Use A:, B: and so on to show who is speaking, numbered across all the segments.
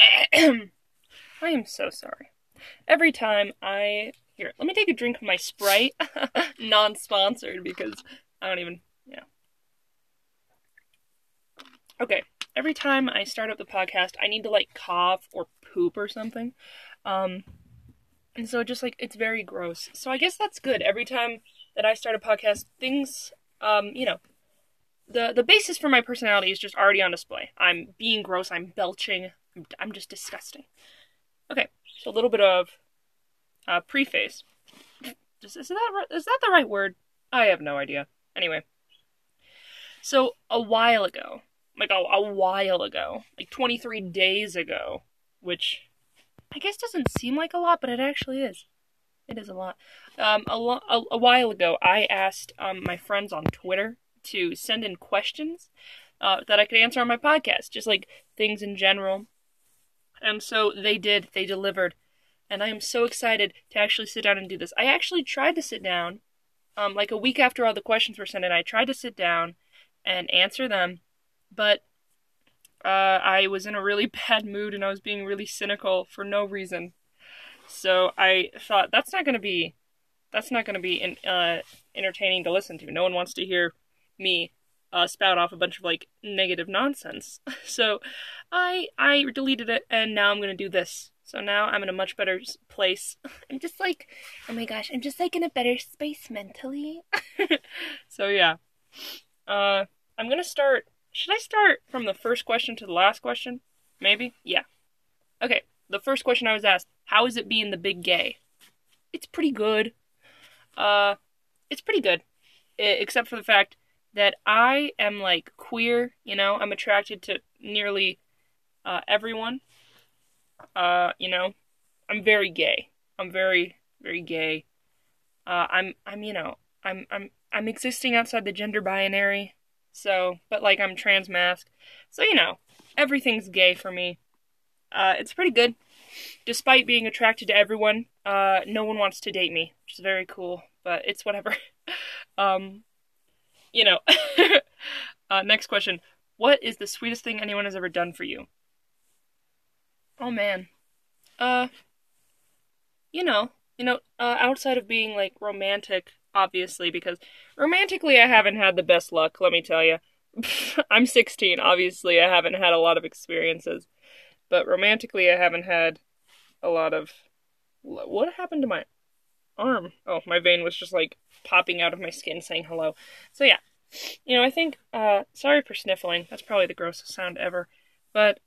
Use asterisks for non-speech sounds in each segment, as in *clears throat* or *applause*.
A: *clears throat* I am so sorry. Every time I here, let me take a drink of my Sprite, *laughs* non-sponsored because I don't even yeah. Okay, every time I start up the podcast, I need to like cough or poop or something. Um and so just like it's very gross. So I guess that's good. Every time that I start a podcast, things um, you know, the the basis for my personality is just already on display. I'm being gross, I'm belching, I'm, just disgusting. Okay, so a little bit of uh, preface. Is, is that is that the right word? I have no idea. Anyway, so a while ago, like a, a while ago, like 23 days ago, which I guess doesn't seem like a lot, but it actually is. It is a lot. Um, a, lo- a, a while ago, I asked um, my friends on Twitter to send in questions uh, that I could answer on my podcast, just like things in general. And so they did. They delivered, and I am so excited to actually sit down and do this. I actually tried to sit down, um, like a week after all the questions were sent in. I tried to sit down and answer them, but uh, I was in a really *laughs* bad mood and I was being really cynical for no reason. So I thought that's not going to be that's not going to be in, uh, entertaining to listen to. No one wants to hear me uh, spout off a bunch of like negative nonsense. *laughs* So I I deleted it and now I'm to do this. So now I'm in a much better place. *laughs* I'm just like, oh my gosh, I'm just like in a better space mentally. *laughs* so yeah. Uh I'm to start should I start from the first question to the last question? Maybe? Yeah. Okay, the first question I was asked, how is it being the big gay? It's pretty good. Uh, it's pretty good. I- except for the fact that I am like queer, you know, I'm attracted to nearly uh, everyone. Uh, you know, I'm very gay. I'm very, very gay. Uh, I'm, I'm, you know, I'm, I'm, I'm existing outside the gender binary. So, but like I'm trans masc. So, you know, everything's gay for me. Uh, it's pretty good. Despite being attracted to everyone, uh, no one wants to date me, which is very cool, but it's whatever. *laughs* um, you know. *laughs* uh, next question. What is the sweetest thing anyone has ever done for you? Oh man. Uh, you know, you know, uh, outside of being like romantic, obviously, because romantically I haven't had the best luck, let me tell you. *laughs* I'm 16, obviously, I haven't had a lot of experiences. But romantically, I haven't had a lot of. What happened to my arm? Oh, my vein was just like popping out of my skin saying hello. So, yeah. You know, I think. Uh, sorry for sniffling. That's probably the grossest sound ever. But,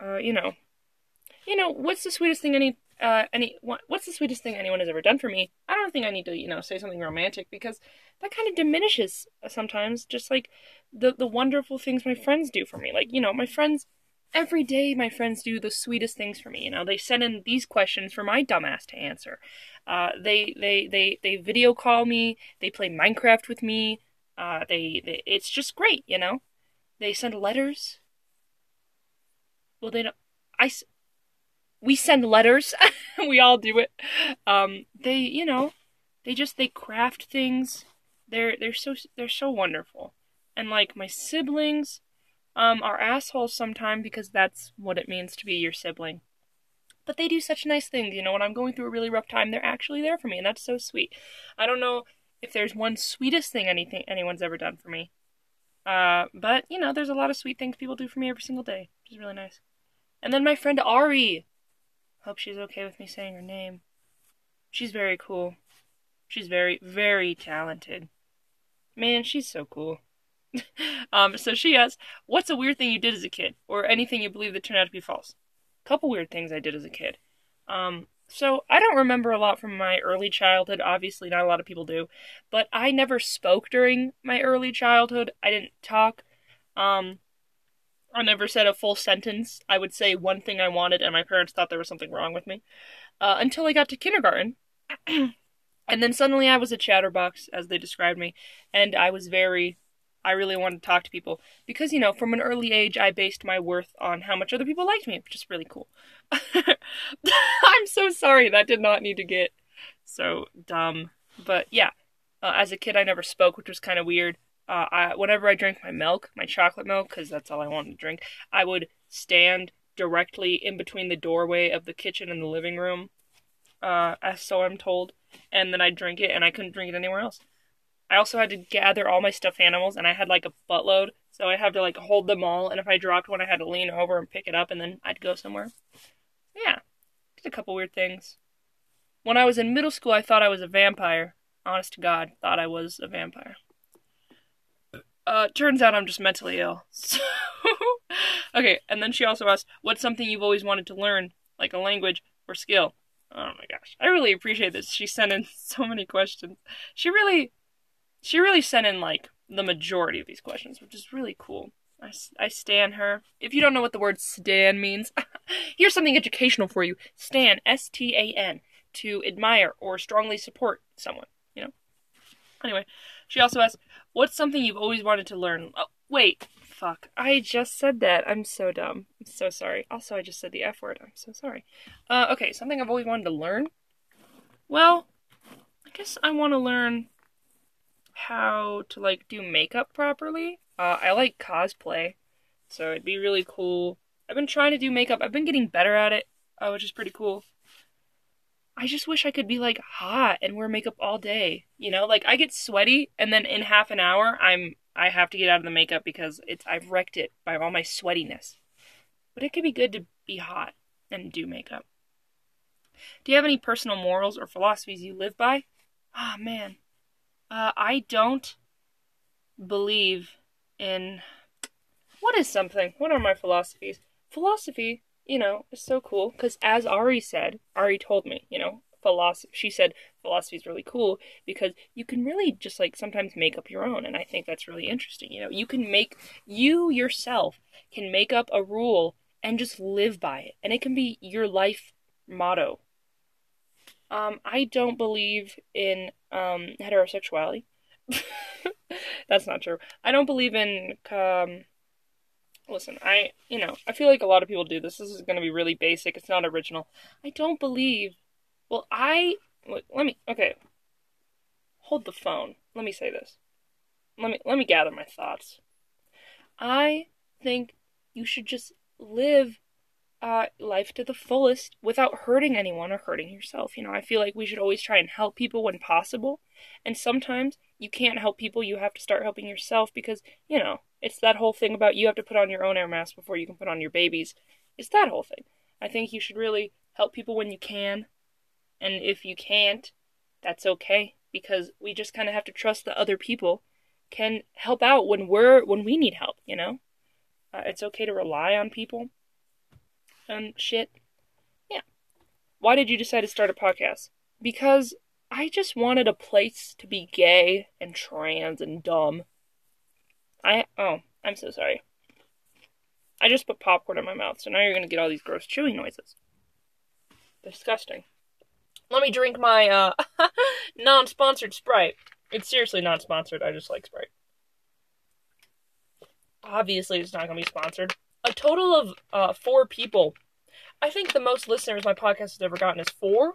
A: uh, you know. You know, what's the sweetest thing any uh, any what's the sweetest thing anyone has ever done for me? I don't think I need to, you know, say something romantic because that kind of diminishes sometimes. Just like the the wonderful things my friends do for me. Like you know, my friends every day. My friends do the sweetest things for me. You know, they send in these questions for my dumbass to answer. Uh, they they they they video call me. They play Minecraft with me. Uh, they, they it's just great. You know, they send letters. Well, they don't. I we send letters. *laughs* we all do it. Um, they, you know, they just they craft things. They're they're so they're so wonderful. And like my siblings, um, are assholes sometimes because that's what it means to be your sibling. But they do such nice things, you know. When I'm going through a really rough time, they're actually there for me, and that's so sweet. I don't know if there's one sweetest thing anything anyone's ever done for me. Uh, but you know, there's a lot of sweet things people do for me every single day, which is really nice. And then my friend Ari, Hope she's okay with me saying her name. She's very cool. She's very, very talented. Man, she's so cool. *laughs* um, so she asks, What's a weird thing you did as a kid? Or anything you believe that turned out to be false? A couple weird things I did as a kid. Um, so I don't remember a lot from my early childhood. Obviously, not a lot of people do. But I never spoke during my early childhood. I didn't talk. Um, I never said a full sentence. I would say one thing I wanted, and my parents thought there was something wrong with me. Uh, until I got to kindergarten. *clears throat* and then suddenly I was a chatterbox, as they described me, and I was very. I really wanted to talk to people. Because, you know, from an early age, I based my worth on how much other people liked me, which is really cool. *laughs* I'm so sorry, that did not need to get so dumb. But yeah, uh, as a kid, I never spoke, which was kind of weird uh, I, whenever I drank my milk, my chocolate milk, because that's all I wanted to drink, I would stand directly in between the doorway of the kitchen and the living room, uh, as so I'm told. And then I'd drink it, and I couldn't drink it anywhere else. I also had to gather all my stuffed animals, and I had like a buttload, so I had to like hold them all. And if I dropped one, I had to lean over and pick it up, and then I'd go somewhere. Yeah, did a couple weird things. When I was in middle school, I thought I was a vampire. Honest to God, thought I was a vampire. Uh, turns out I'm just mentally ill. *laughs* So, okay, and then she also asked, "What's something you've always wanted to learn, like a language or skill?" Oh my gosh, I really appreciate this. She sent in *laughs* so many questions. She really, she really sent in like the majority of these questions, which is really cool. I, I stan her. If you don't know what the word stan means, *laughs* here's something educational for you. Stan, S T A N, to admire or strongly support someone, you know? Anyway, she also asked, What's something you've always wanted to learn? Oh, wait, fuck. I just said that. I'm so dumb. I'm so sorry. Also, I just said the F word. I'm so sorry. Uh, okay, something I've always wanted to learn? Well, I guess I want to learn how to, like, do makeup properly. Uh, I like cosplay, so it'd be really cool. I've been trying to do makeup. I've been getting better at it, uh, which is pretty cool. I just wish I could be like hot and wear makeup all day. You know, like I get sweaty and then in half an hour I'm I have to get out of the makeup because it's I've wrecked it by all my sweatiness. But it could be good to be hot and do makeup. Do you have any personal morals or philosophies you live by? Ah, oh, man. Uh, I don't believe in. What is something? What are my philosophies? Philosophy you know, it's so cool because as Ari said, Ari told me, you know, philosophy. She said philosophy is really cool because you can really just like sometimes make up your own, and I think that's really interesting. You know, you can make you yourself can make up a rule and just live by it, and it can be your life motto. Um, I don't believe in um heterosexuality. *laughs* that's not true. I don't believe in um listen, I, you know, I feel like a lot of people do this. This is going to be really basic. It's not original. I don't believe. Well, I let me okay. Hold the phone. Let me say this. Let me let me gather my thoughts. I think you should just live uh, life to the fullest without hurting anyone or hurting yourself. You know, I feel like we should always try and help people when possible. And sometimes you can't help people, you have to start helping yourself because, you know, it's that whole thing about you have to put on your own air mask before you can put on your baby's. It's that whole thing. I think you should really help people when you can. And if you can't, that's okay because we just kind of have to trust that other people can help out when we're when we need help, you know? Uh, it's okay to rely on people and shit. Yeah. Why did you decide to start a podcast? Because I just wanted a place to be gay and trans and dumb. I oh, I'm so sorry. I just put popcorn in my mouth, so now you're gonna get all these gross chewing noises. Disgusting. Let me drink my uh *laughs* non-sponsored Sprite. It's seriously not sponsored. I just like Sprite. Obviously, it's not gonna be sponsored. A total of uh four people. I think the most listeners my podcast has ever gotten is four.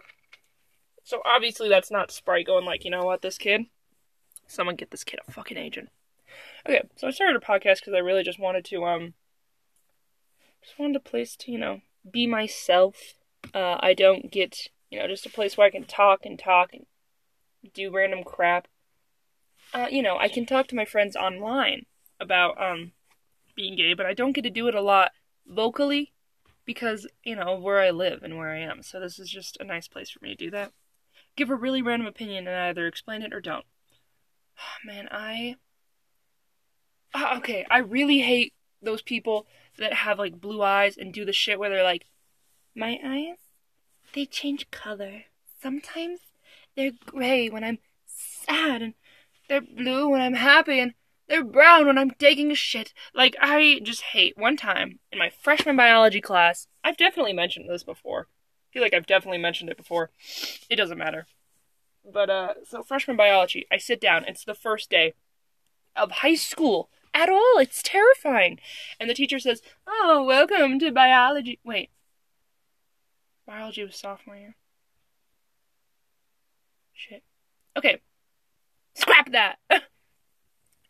A: So obviously that's not Sprite going like, you know what, this kid? Someone get this kid a fucking agent. Okay, so I started a podcast because I really just wanted to, um, just wanted a place to, you know, be myself. Uh, I don't get, you know, just a place where I can talk and talk and do random crap. Uh, you know, I can talk to my friends online about, um, being gay, but I don't get to do it a lot vocally because, you know, where I live and where I am. So this is just a nice place for me to do that. Give a really random opinion and either explain it or don't. *sighs* Man, I okay, I really hate those people that have like blue eyes and do the shit where they're like, my eyes, they change color. Sometimes they're gray when I'm sad, and they're blue when I'm happy, and they're brown when I'm taking a shit. Like, I just hate. One time in my freshman biology class, I've definitely mentioned this before. I feel like I've definitely mentioned it before. It doesn't matter. But, uh, so freshman biology, I sit down. It's the first day of high school at all. It's terrifying. And the teacher says, Oh, welcome to biology. Wait. Biology was sophomore year. Shit. Okay. Scrap that. *laughs*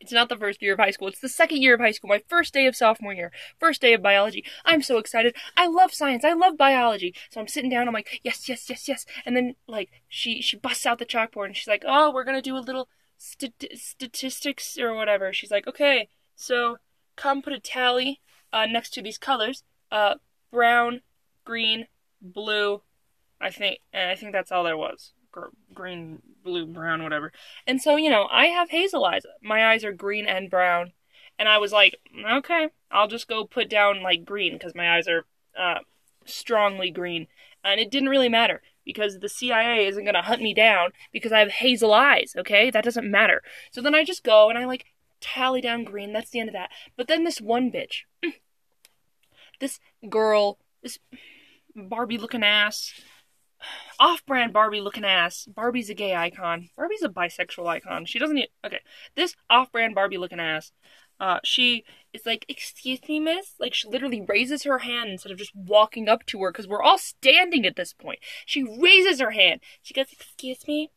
A: It's not the first year of high school. It's the second year of high school. My first day of sophomore year. First day of biology. I'm so excited. I love science. I love biology. So I'm sitting down. I'm like, yes, yes, yes, yes. And then like she she busts out the chalkboard and she's like, oh, we're gonna do a little st- statistics or whatever. She's like, okay, so come put a tally uh, next to these colors. Uh, brown, green, blue. I think, and I think that's all there was. green, blue, brown, whatever. And so, you know, I have hazel eyes. My eyes are green and brown. And I was like, okay, I'll just go put down like green because my eyes are uh, strongly green. And it didn't really matter because the CIA isn't going to hunt me down because I have hazel eyes, okay? That doesn't matter. So then I just go and I like tally down green. That's the end of that. But then this one bitch, *clears throat* this girl, this Barbie looking ass, *sighs* off brand Barbie looking ass. Barbie's a gay icon. Barbie's a bisexual icon. She doesn't need. Okay. This off brand Barbie looking ass. Uh, she is like, Excuse me, miss? Like, she literally raises her hand instead of just walking up to her because we're all standing at this point. She raises her hand. She goes, Excuse me?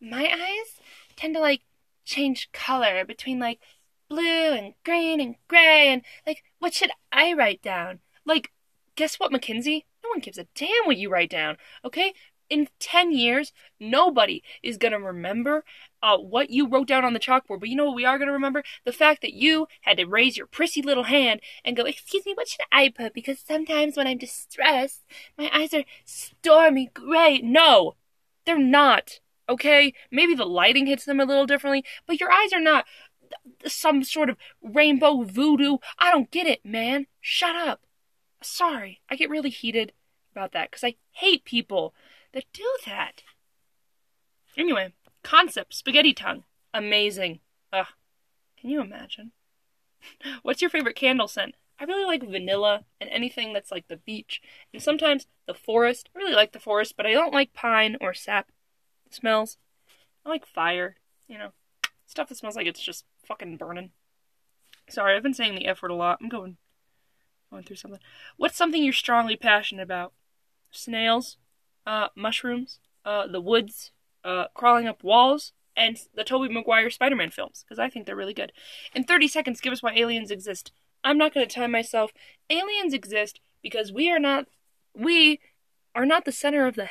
A: My eyes tend to like change color between like blue and green and gray and like, what should I write down? Like, guess what, Mackenzie? No one gives a damn what you write down, okay? In 10 years, nobody is going to remember uh, what you wrote down on the chalkboard. But you know what we are going to remember? The fact that you had to raise your prissy little hand and go, Excuse me, what should I put? Because sometimes when I'm distressed, my eyes are stormy gray. No, they're not, okay? Maybe the lighting hits them a little differently, but your eyes are not some sort of rainbow voodoo. I don't get it, man. Shut up. Sorry, I get really heated about that because I hate people that do that. Anyway, concept spaghetti tongue. Amazing. Ugh. Can you imagine? *laughs* What's your favorite candle scent? I really like vanilla and anything that's like the beach. And sometimes the forest. I really like the forest, but I don't like pine or sap smells. I like fire, you know, stuff that smells like it's just fucking burning. Sorry, I've been saying the F word a lot. I'm going going through something. What's something you're strongly passionate about? Snails, uh, mushrooms, uh, the woods, uh, crawling up walls, and the Tobey Maguire Spider-Man films because I think they're really good. In 30 seconds, give us why aliens exist. I'm not going to time myself. Aliens exist because we are not we are not the center of the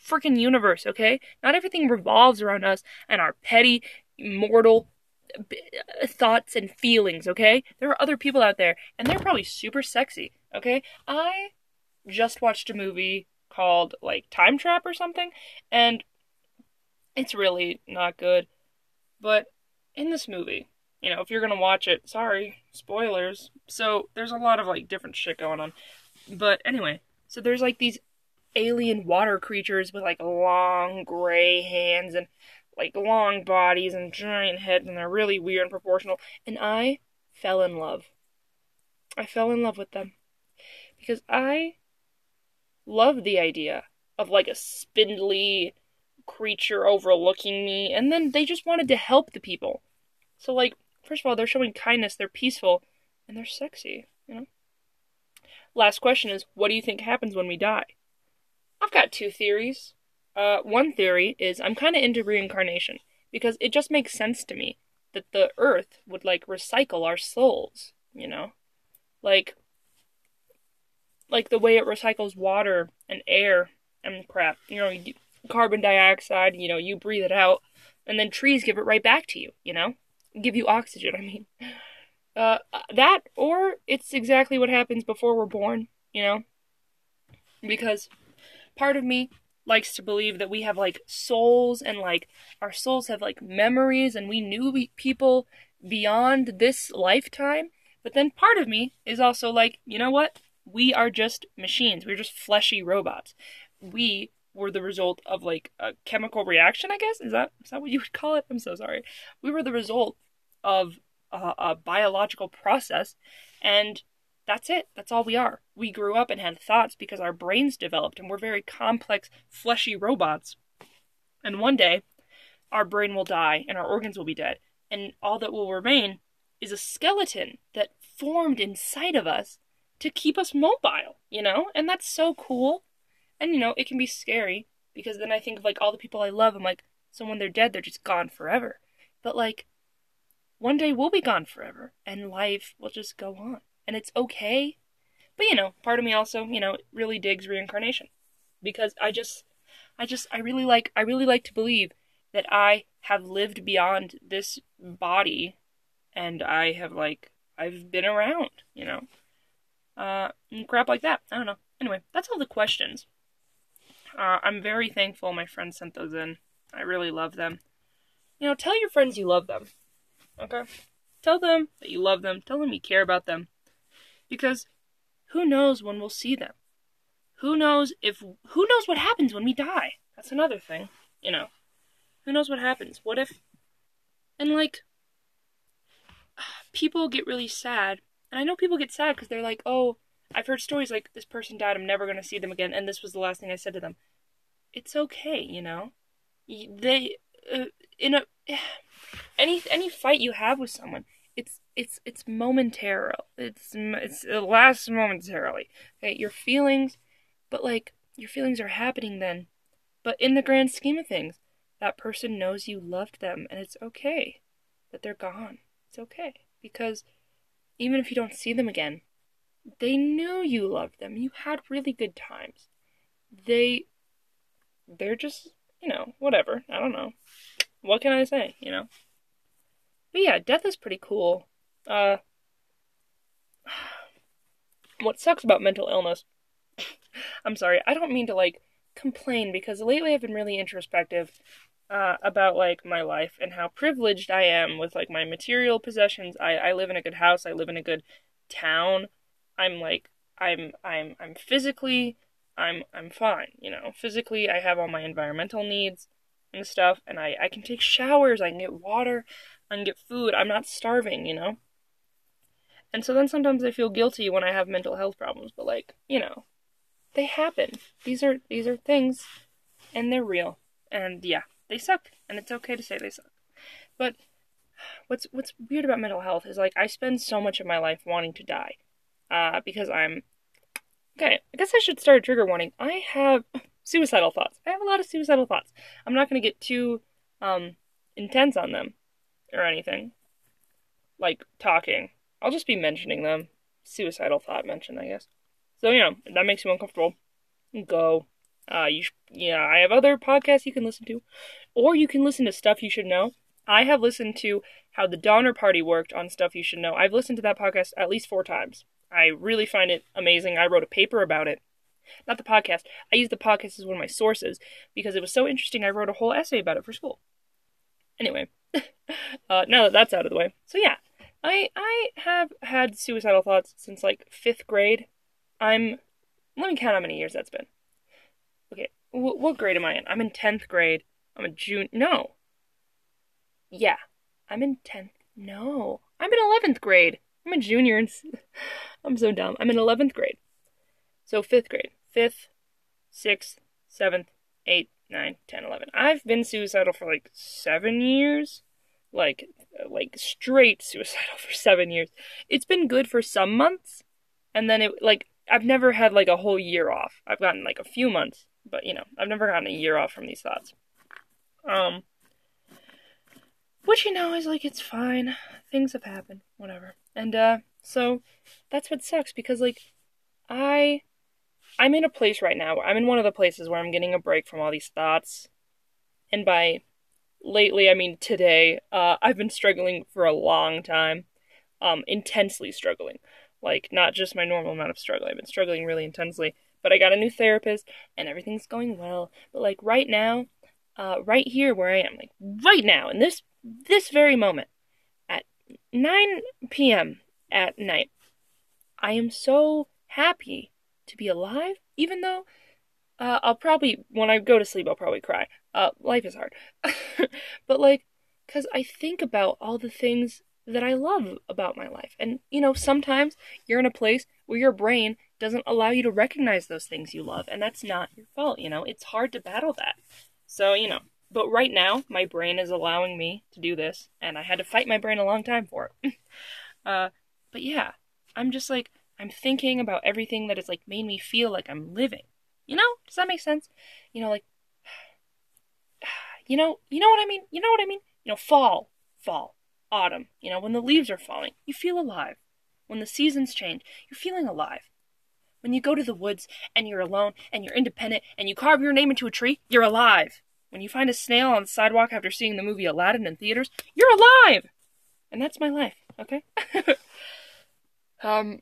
A: freaking universe, okay? Not everything revolves around us and our petty mortal thoughts and feelings, okay? There are other people out there, and they're probably super sexy, okay? I just watched a movie called, like, Time Trap or something, and it's really not good. But in this movie, you know, if you're gonna watch it, sorry, spoilers. So there's a lot of, like, different shit going on. But anyway, so there's, like, these alien water creatures with, like, long gray hands and like long bodies and giant heads, and they're really weird and proportional. And I fell in love. I fell in love with them because I love the idea of like a spindly creature overlooking me, and then they just wanted to help the people. So, like, first of all, they're showing kindness, they're peaceful, and they're sexy, you know? Last question is what do you think happens when we die? I've got two theories. Uh, one theory is I'm kind of into reincarnation because it just makes sense to me that the earth would like recycle our souls, you know? Like like the way it recycles water and air and crap. You know, carbon dioxide, you know, you breathe it out and then trees give it right back to you, you know? Give you oxygen, *laughs* I mean. Uh, that or it's exactly what happens before we're born, you know? Because part of me likes to believe that we have like souls and like our souls have like memories and we knew people beyond this lifetime. But then part of me is also like, you know what? We are just machines. We're just fleshy robots. We were the result of like a chemical reaction, I guess. Is that is that what you would call it? I'm so sorry. We were the result of a, a biological process and that's it. That's all we are. We grew up and had thoughts because our brains developed and we're very complex, fleshy robots. And one day, our brain will die and our organs will be dead. And all that will remain is a skeleton that formed inside of us to keep us mobile, you know? And that's so cool. And, you know, it can be scary because then I think of like all the people I love. I'm like, so when they're dead, they're just gone forever. But like, one day we'll be gone forever and life will just go on. And it's okay. But you know, part of me also, you know, really digs reincarnation. Because I just I just I really like I really like to believe that I have lived beyond this body and I have like I've been around, you know. Uh crap like that. I don't know. Anyway, that's all the questions. Uh, I'm very thankful my friends sent those in. I really love them. You know, tell your friends you love them. Okay? Tell them that you love them. Tell them you care about them. Because who knows when we'll see them? Who knows if who knows what happens when we die? That's another thing, you know. Who knows what happens? What if and like people get really sad. And I know people get sad because they're like, "Oh, I've heard stories like this person died, I'm never going to see them again, and this was the last thing I said to them." It's okay, you know. They uh, in a *sighs* any any fight you have with someone, it's it's it's momentary. It's it's it lasts momentarily. Okay, your feelings, but like your feelings are happening then. But in the grand scheme of things, that person knows you loved them, and it's okay that they're gone. It's okay because even if you don't see them again, they knew you loved them. You had really good times. They they're just, you know, whatever. I don't know. What can I say, you know? But yeah, death is pretty cool. Uh *sighs* what sucks about mental illness *laughs* I'm sorry, I don't mean to like complain because lately I've been really introspective uh, about like my life and how privileged I am with like my material possessions. I, I live in a good house. I live in a good town. I'm like I'm I'm I'm physically I'm I'm fine. You know, physically I have all my environmental needs and stuff, and I I can take showers. I can get water. I can get food. I'm not starving. You know. And so then sometimes I feel guilty when I have mental health problems, but like, you know, they happen. These are these are things and they're real. And yeah, they suck, and it's okay to say they suck. But what's what's weird about mental health is like I spend so much of my life wanting to die, uh, because I'm okay. I guess I should start a trigger warning. I have *laughs* suicidal thoughts. I have a lot of suicidal thoughts. I'm not gonna get too um intense on them or anything, like talking. I'll just be mentioning them. Suicidal thought mention, I guess. So you know that makes you uncomfortable. Go. Uh, you sh- yeah, I have other podcasts you can listen to, or you can listen to stuff you should know. I have listened to how the Donner Party worked on stuff you should know. I've listened to that podcast at least four times. I really find it amazing. I wrote a paper about it. Not the podcast. I used the podcast as one of my sources because it was so interesting. I wrote a whole essay about it for school. Anyway, *laughs* uh, now that that's out of the way, so yeah, I I have had suicidal thoughts since like fifth grade. I'm let me count how many years that's been. What grade am I in? I'm in 10th grade. I'm a June. No. Yeah, I'm in 10th. No, I'm in 11th grade. I'm a junior. *laughs* I'm so dumb. I'm in 11th grade. So 5th grade. 5th, 6th, 7th, 8th, 9th, 10, 11. I've been suicidal for like 7 years. Like like straight suicidal *laughs* for 7 years. It's been good for some months and then it like I've never had like a whole year off. I've gotten like a few months, but you know, I've never gotten a year off from these thoughts. Um, which you know is like it's fine. Things have happened, whatever. And uh, so that's what sucks because like I, I'm in a place right now. I'm in one of the places where I'm getting a break from all these thoughts, and by lately I mean today. Uh, I've been struggling for a long time, um, intensely struggling like not just my normal amount of struggle. I've been struggling really intensely, but I got a new therapist and everything's going well. But like right now, uh, right here where I am, like right now in this this very moment at 9 p.m. at night, I am so happy to be alive, even though uh, I'll probably, when I go to sleep, I'll probably cry. Uh, life is hard. *laughs* but, like, because I think about all the things that I love about my life. And, you know, sometimes you're in a place where your brain doesn't allow you to recognize those things you love, and that's not your fault, you know? It's hard to battle that. So, you know, but right now, my brain is allowing me to do this, and I had to fight my brain a long time for it. *laughs* uh, but yeah, I'm just like, I'm thinking about everything that has, like, made me feel like I'm living. You know? Does that make sense? You know, like, *sighs* you know, you know what I mean? You know what I mean? You know, fall, fall autumn, you know, when the leaves are falling, you feel alive. When the seasons change, you're feeling alive. When you go to the woods and you're alone and you're independent and you carve your name into a tree, you're alive. When you find a snail on the sidewalk after seeing the movie Aladdin in theaters, you're alive. And that's my life, okay? *laughs* um,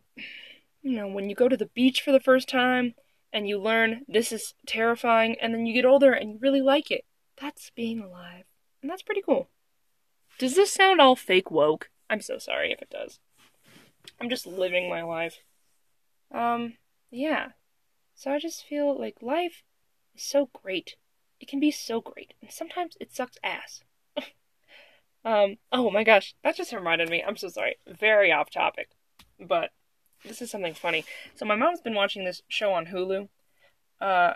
A: you know, when you go to the beach for the first time and you learn this is terrifying and then you get older and you really like it, that's being alive. And that's pretty cool. Does this sound all fake woke? I'm so sorry if it does. I'm just living my life. Um, yeah. So I just feel like life is so great. It can be so great. And sometimes it sucks ass. *laughs* um, oh my gosh, that just reminded me. I'm so sorry. Very off topic. But this is something funny. So my mom's been watching this show on Hulu. Uh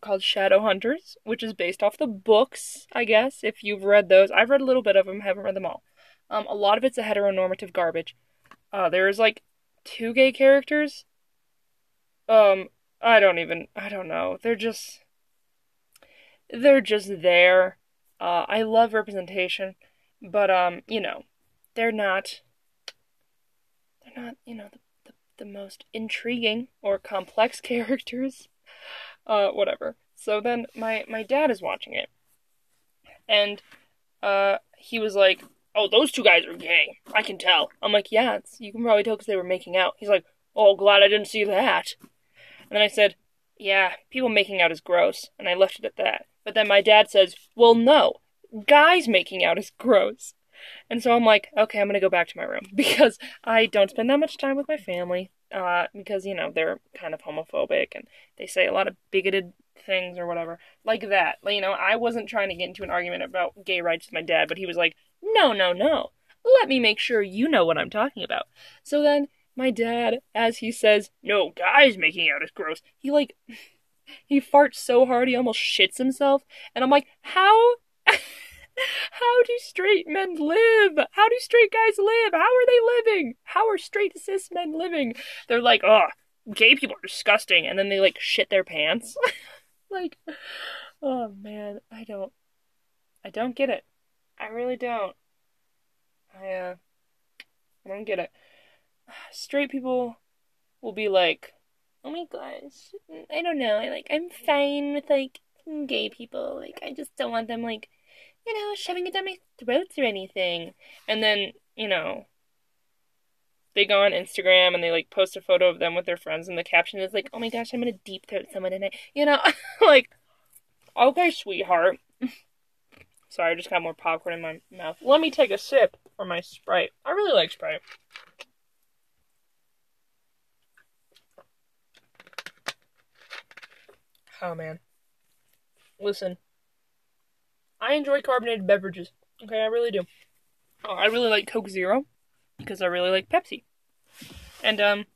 A: called Shadowhunters, which is based off the books, I guess, if you've read those. I've read a little bit of them, haven't read them all. Um, a lot of it's a heteronormative garbage. Uh, there's like two gay characters. Um, I don't even, I don't know. They're just, they're just there. Uh, I love representation, but um, you know, they're not, they're not, you know, the, the, the most intriguing or complex *laughs* characters. Uh, whatever. So then my my dad is watching it, and uh, he was like, "Oh, those two guys are gay. I can tell." I'm like, "Yeah, you can probably tell because they were making out." He's like, "Oh, glad I didn't see that." And then I said, "Yeah, people making out is gross," and I left it at that. But then my dad says, "Well, no, guys making out is gross." And so I'm like, okay, I'm gonna go back to my room *laughs* because I don't spend that much time with my family uh, because you know they're kind of homophobic and they say a lot of bigoted things or whatever like that. Like, you know, I wasn't trying to get into an argument about gay rights with my dad, but he was like, "No, no, no. Let me make sure you know what I'm talking about." So then my dad, as he says, "No, guys making out is gross." He like he farts so hard he almost shits himself, and I'm like, "How?" *laughs* How do straight men live? How do straight guys live? How are they living? How are straight cis men living? They're like, oh, gay people are disgusting, and then they like shit their pants. *laughs* like, oh man, I don't, I don't get it. I really don't. I uh, I don't get it. Straight people will be like, oh my gosh, I don't know. I like, I'm fine with like gay people. Like, I just don't want them like you know, shoving it down my throats or anything. And then, you know, they go on Instagram and they like post a photo of them with their friends, and the caption is like, "Oh my gosh, I'm gonna deep throat someone tonight." You know, *laughs* like, oh, okay, sweetheart. Sorry, I just got more popcorn in my mouth. Let me take a sip for my Sprite. I really like Sprite. Oh man. Listen, I enjoy carbonated beverages. Okay, I really do. Oh, I really like Coke Zero because I really like Pepsi. And um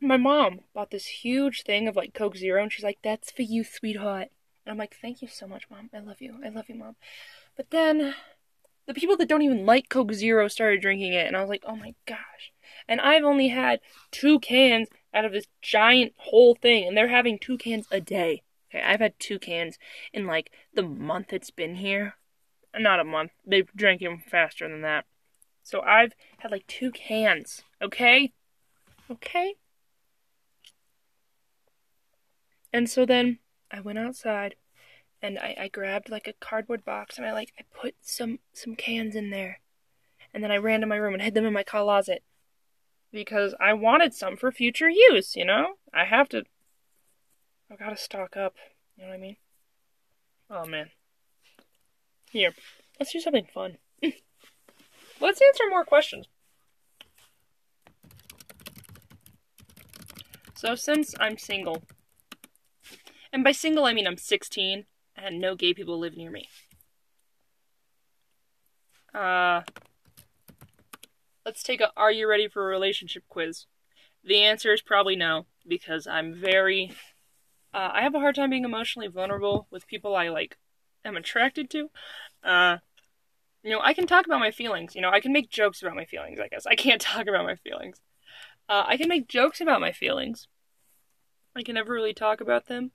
A: my mom bought this huge thing of like Coke Zero and she's like, That's for you, sweetheart. And I'm like, Thank you so much, Mom. I love you. I love you, Mom. But then the people that don't even like Coke Zero started drinking it and I was like, Oh my gosh. And I've only had two cans out of this giant whole thing, and they're having two cans a day. Okay, I've had two cans in like the month it's been here. Not a month. They've drank them faster than that. So I've had like two cans. Okay? Okay? And so then I went outside and I, I grabbed like a cardboard box and I like I put some some cans in there. And then I ran to my room and hid them in my closet. Because I wanted some for future use, you know? I have to I gotta stock up. You know what I mean? Oh man. Here, let's do something fun. *laughs* let's answer more questions. So, since I'm single, and by single I mean I'm 16 and no gay people live near me. Uh, let's take a Are you ready for a relationship quiz? The answer is probably no, because I'm very uh, I have a hard time being emotionally vulnerable with people I like am attracted to. Uh, you know, I can talk about my feelings. You know, I can make jokes about my feelings. I guess I can't *laughs* talk about my feelings. Uh, I can make jokes about my feelings. I can never really talk about them,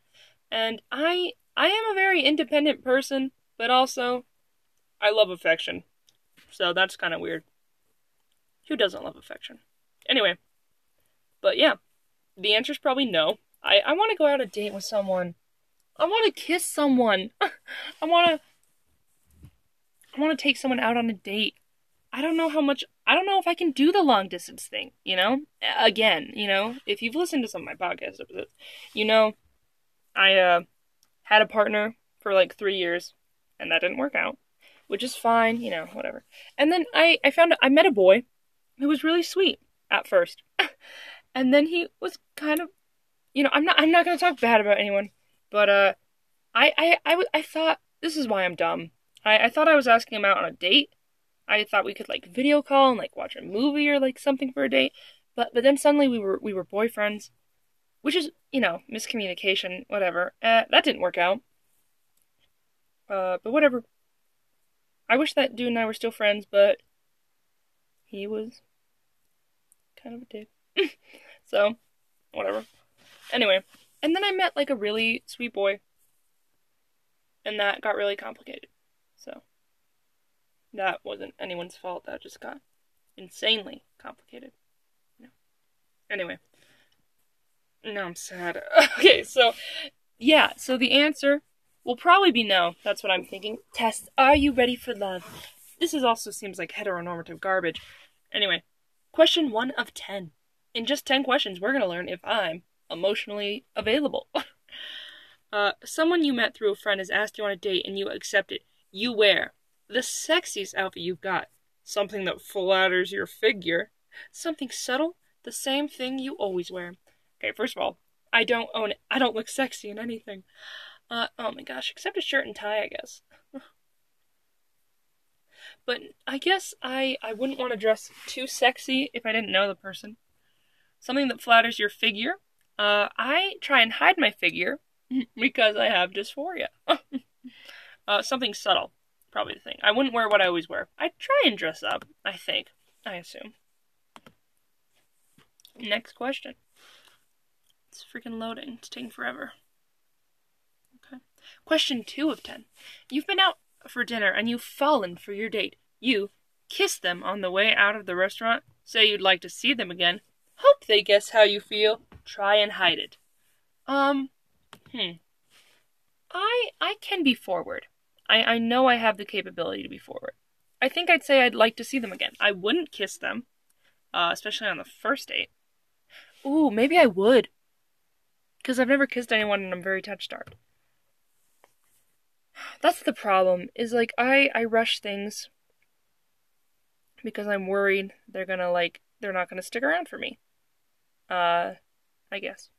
A: and I I am a very independent person, but also I love affection. So that's kind of weird. Who doesn't love affection? Anyway, but yeah, the answer is probably no. I, I want to go out a date with someone. I want to kiss someone. *laughs* I want to. I want to take someone out on a date. I don't know how much. I don't know if I can do the long distance thing. You know, again, you know, if you've listened to some of my podcast episodes, you know, I uh had a partner for like three years, and that didn't work out, which is fine. You know, whatever. And then I I found I met a boy who was really sweet at first, *laughs* and then he was kind of, you know, I'm not I'm not gonna talk bad about anyone, but uh, I I I, I thought this is why I'm dumb. I I thought I was asking him out on a date. I thought we could like video call and like watch a movie or like something for a date, but but then suddenly we were we were boyfriends, which is you know miscommunication, whatever. Uh, that didn't work out. Uh, but whatever. I wish that dude and I were still friends, but he was kind of a dick. *laughs* so, whatever. Anyway, and then I met like a really sweet boy, and that got really complicated. So, that wasn't anyone's fault. That just got insanely complicated. No. Anyway, now I'm sad. *laughs* okay, so yeah, so the answer will probably be no. That's what I'm thinking. Test, are you ready for love? This is also seems like heteronormative garbage. Anyway, question one of ten. In just ten questions, we're gonna learn if I'm emotionally available. *laughs* uh, someone you met through a friend has asked you on a date and you accept it. You wear the sexiest outfit you've got, something that flatters your figure, something subtle, the same thing you always wear. Okay, first of all, I don't own it. I don't look sexy in anything. Uh, oh my gosh, except a shirt and tie, I guess. But I guess I I wouldn't want to dress too sexy if I didn't know the person. Something that flatters your figure. Uh, I try and hide my figure *laughs* because I have dysphoria. *laughs* uh, something subtle, probably the thing. I wouldn't wear what I always wear. I try and dress up. I think. I assume. Next question. It's freaking loading. It's taking forever. Okay. Question two of ten. You've been out for dinner and you've fallen for your date. You kiss them on the way out of the restaurant, say you'd like to see them again, hope they guess how you feel, try and hide it. Um, hmm. I I can be forward. I, I know I have the capability to be forward. I think I'd say I'd like to see them again. I wouldn't kiss them, uh, especially on the first date. Ooh, maybe I would. Because I've never kissed anyone and I'm very touch starved. That's the problem. Is like I I rush things because I'm worried they're gonna like they're not gonna stick around for me. Uh, I guess.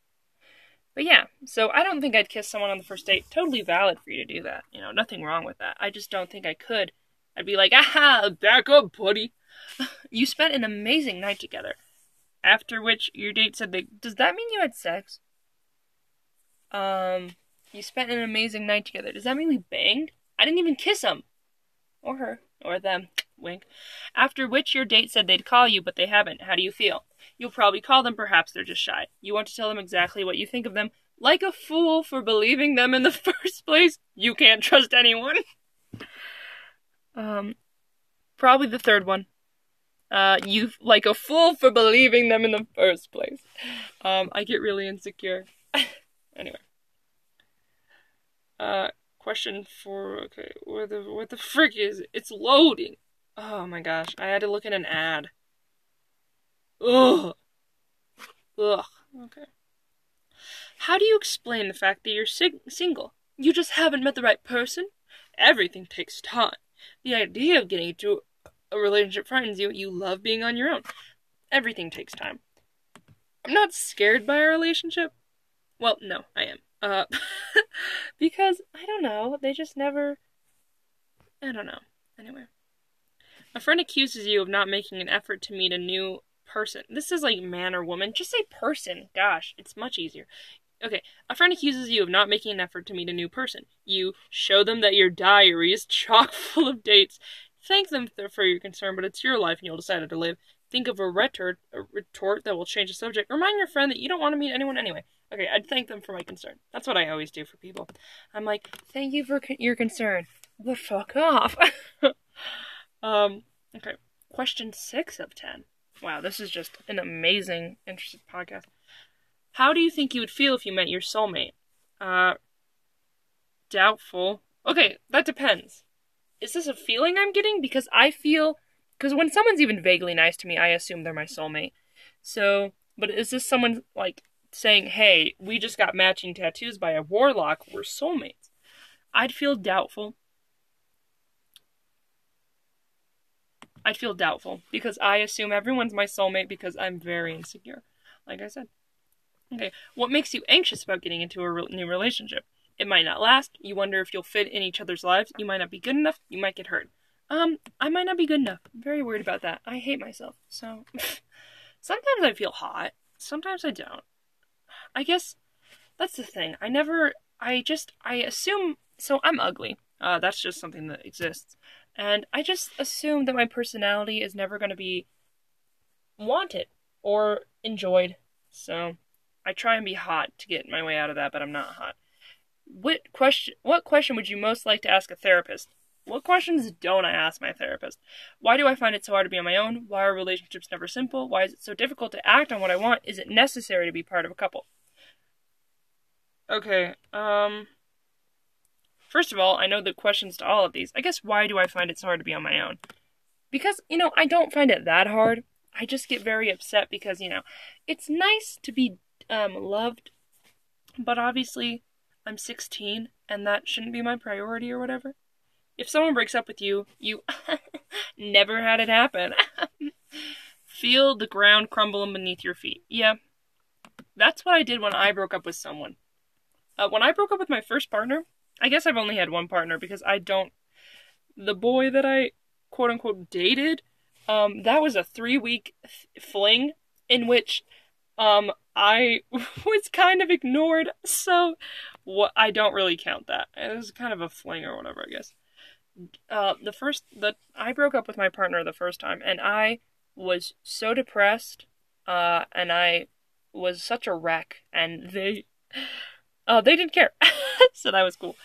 A: But yeah, so I don't think I'd kiss someone on the first date. Totally valid for you to do that. You know, nothing wrong with that. I just don't think I could. I'd be like, aha, back up, buddy. *laughs* you spent an amazing night together. After which your date said they does that mean you had sex? Um you spent an amazing night together. Does that mean we banged? I didn't even kiss him. Or her. Or them. Wink. After which your date said they'd call you, but they haven't. How do you feel? You'll probably call them, perhaps they're just shy. You want to tell them exactly what you think of them. Like a fool for believing them in the *laughs* first place. You can't trust anyone. um, probably the third one. Uh, you like a fool for believing them in the first place. Um, I get really insecure. *laughs* anyway. Uh, question for okay, where the what the frick is it? It's loading. Oh my gosh, I had to look at an ad. Ugh. Ugh. Okay. How do you explain the fact that you're sing- single? You just haven't met the right person? Everything takes time. The idea of getting into a relationship frightens you. You love being on your own. Everything takes time. I'm not scared by a relationship. Well, no, I am. *laughs* Because I don't know, they just never. I don't know. Anyway, a friend accuses you of not making an effort to meet a new person. This is like man or woman. Just say person. Gosh, it's much easier. Okay, a friend accuses you of not making an effort to meet a new person. You show them that your diary is *laughs* chock full of dates. Thank them for your concern, but it's your life and you'll decide to live. Think of a retort, a retort that will change the subject. Remind your friend that you don't want to meet anyone anyway. Okay, I'd thank them for my concern. That's what I always do for people. I'm like, thank you for your concern, but fuck off. *laughs* um, Okay. Question six of ten. Wow, this is just an amazing, interesting podcast. How do you think you would feel if you met your soulmate? Uh, doubtful. Okay, that depends. Is this a feeling I'm getting? Because I feel. Because when someone's even vaguely nice to me, I assume they're my soulmate. So, but is this someone, like, saying, hey, we just got matching tattoos by a warlock, we're soulmates? I'd feel doubtful. I'd feel doubtful because I assume everyone's my soulmate because I'm very insecure, like I said. Okay, what makes you anxious about getting into a re- new relationship? It might not last. You wonder if you'll fit in each other's lives. You might not be good enough. You might get hurt. Um, I might not be good enough. I'm very worried about that. I hate myself. So *laughs* sometimes I feel hot. Sometimes I don't. I guess that's the thing. I never I just I assume so I'm ugly. Uh that's just something that exists. And I just assume that my personality is never going to be wanted or enjoyed. So I try and be hot to get my way out of that, but I'm not hot. What question what question would you most like to ask a therapist? What questions don't I ask my therapist? Why do I find it so hard to be on my own? Why are relationships never simple? Why is it so difficult to act on what I want? Is it necessary to be part of a couple? Okay, um First of all, I know the questions to all of these. I guess why do I find it so hard to be on my own? Because, you know, I don't find it that hard. I just get very upset because, you know, it's nice to be um, loved, but obviously I'm 16 and that shouldn't be my priority or whatever. If someone breaks up with you, you *laughs* never had it happen. *laughs* Feel the ground crumbling beneath your feet. Yeah, that's what I did when I broke up with someone. Uh, when I broke up with my first partner, I guess I've only had one partner because I don't. The boy that I quote unquote dated, um, that was a three week th- fling in which, um, I *laughs* was kind of ignored. So, what I don't really count that. It was kind of a fling or whatever, I guess. Uh, the first that I broke up with my partner the first time, and I was so depressed, uh, and I was such a wreck, and they, uh, they didn't care. *laughs* so that was cool.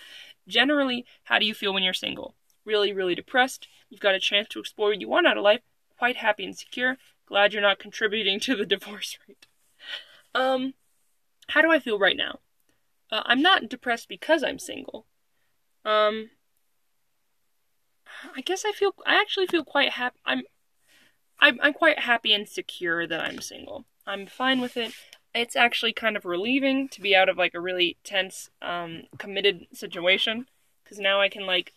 A: Generally, how do you feel when you're single? Really, really depressed. You've got a chance to explore what you want out of life. Quite happy and secure. Glad you're not contributing to the *laughs* divorce rate. Um, how do I feel right now? Uh, I'm not depressed because I'm single. Um, I guess I feel I actually feel quite happy. I'm, I'm I'm quite happy and secure that I'm single. I'm fine with it it's actually kind of relieving to be out of like a really tense, um, committed situation because now I can like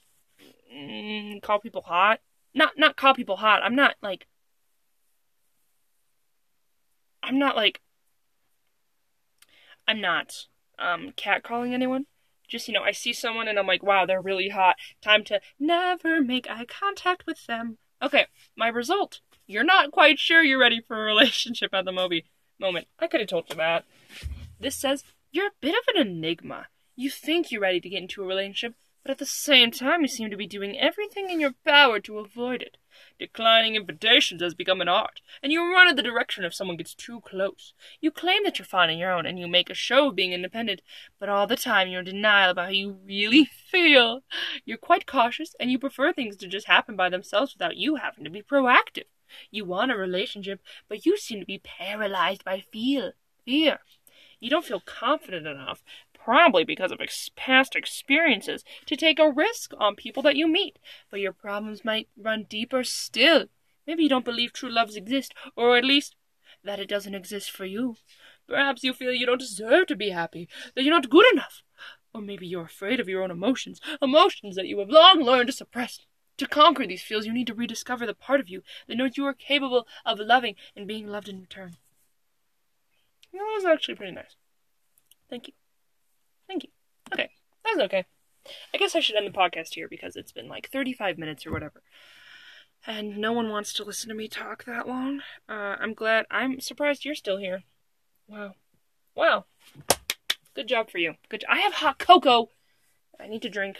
A: mm, call people hot. Not not call people hot. I'm not like I'm not like I'm not um catcalling anyone. Just you know, I see someone and I'm like, wow, they're really hot. Time to never make eye contact with them. Okay, my result. You're not quite sure you're ready for a *laughs* relationship at the movie moment. I could have told you that. This says you're a bit of an enigma. You think you're ready to get into a relationship, but at the same time you seem to be doing everything in your power to avoid it. Declining invitations has become an art, and you run in the direction if someone gets too close. You claim that you're finding your own, and you make a show of being independent, but all the time you're in denial about how you really *laughs* feel. You're quite cautious, and you prefer things to just happen by themselves without you having to be proactive. You want a relationship, but you seem to be paralyzed by fear. Fear. You don't feel confident enough, probably because of ex- past experiences, to take a risk on people that you meet. But your problems might run deeper still. Maybe you don't believe true loves exist, or at least that it doesn't exist for you. Perhaps you feel you don't deserve to be happy, that you're not good enough. Or maybe you're afraid of your own emotions, emotions that you have long learned to suppress. To conquer these feels, you need to rediscover the part of you that knows you are capable of loving and being loved in return. that was actually pretty nice. Thank you. Thank you. Okay, that was okay. I guess I should end the podcast here because it's been like 35 minutes or whatever. And no one wants to listen to me talk that long. Uh, I'm glad. I'm surprised you're still here. Wow. Wow. Good job for you. Good. I have hot cocoa. I need to drink.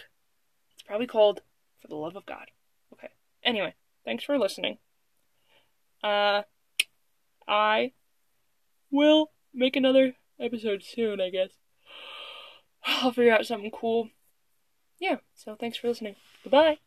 A: It's probably cold for the love of God. Okay. Anyway, thanks for listening. Uh, I will make another episode soon, I guess. I'll figure out something cool. Yeah, so thanks for listening. Goodbye.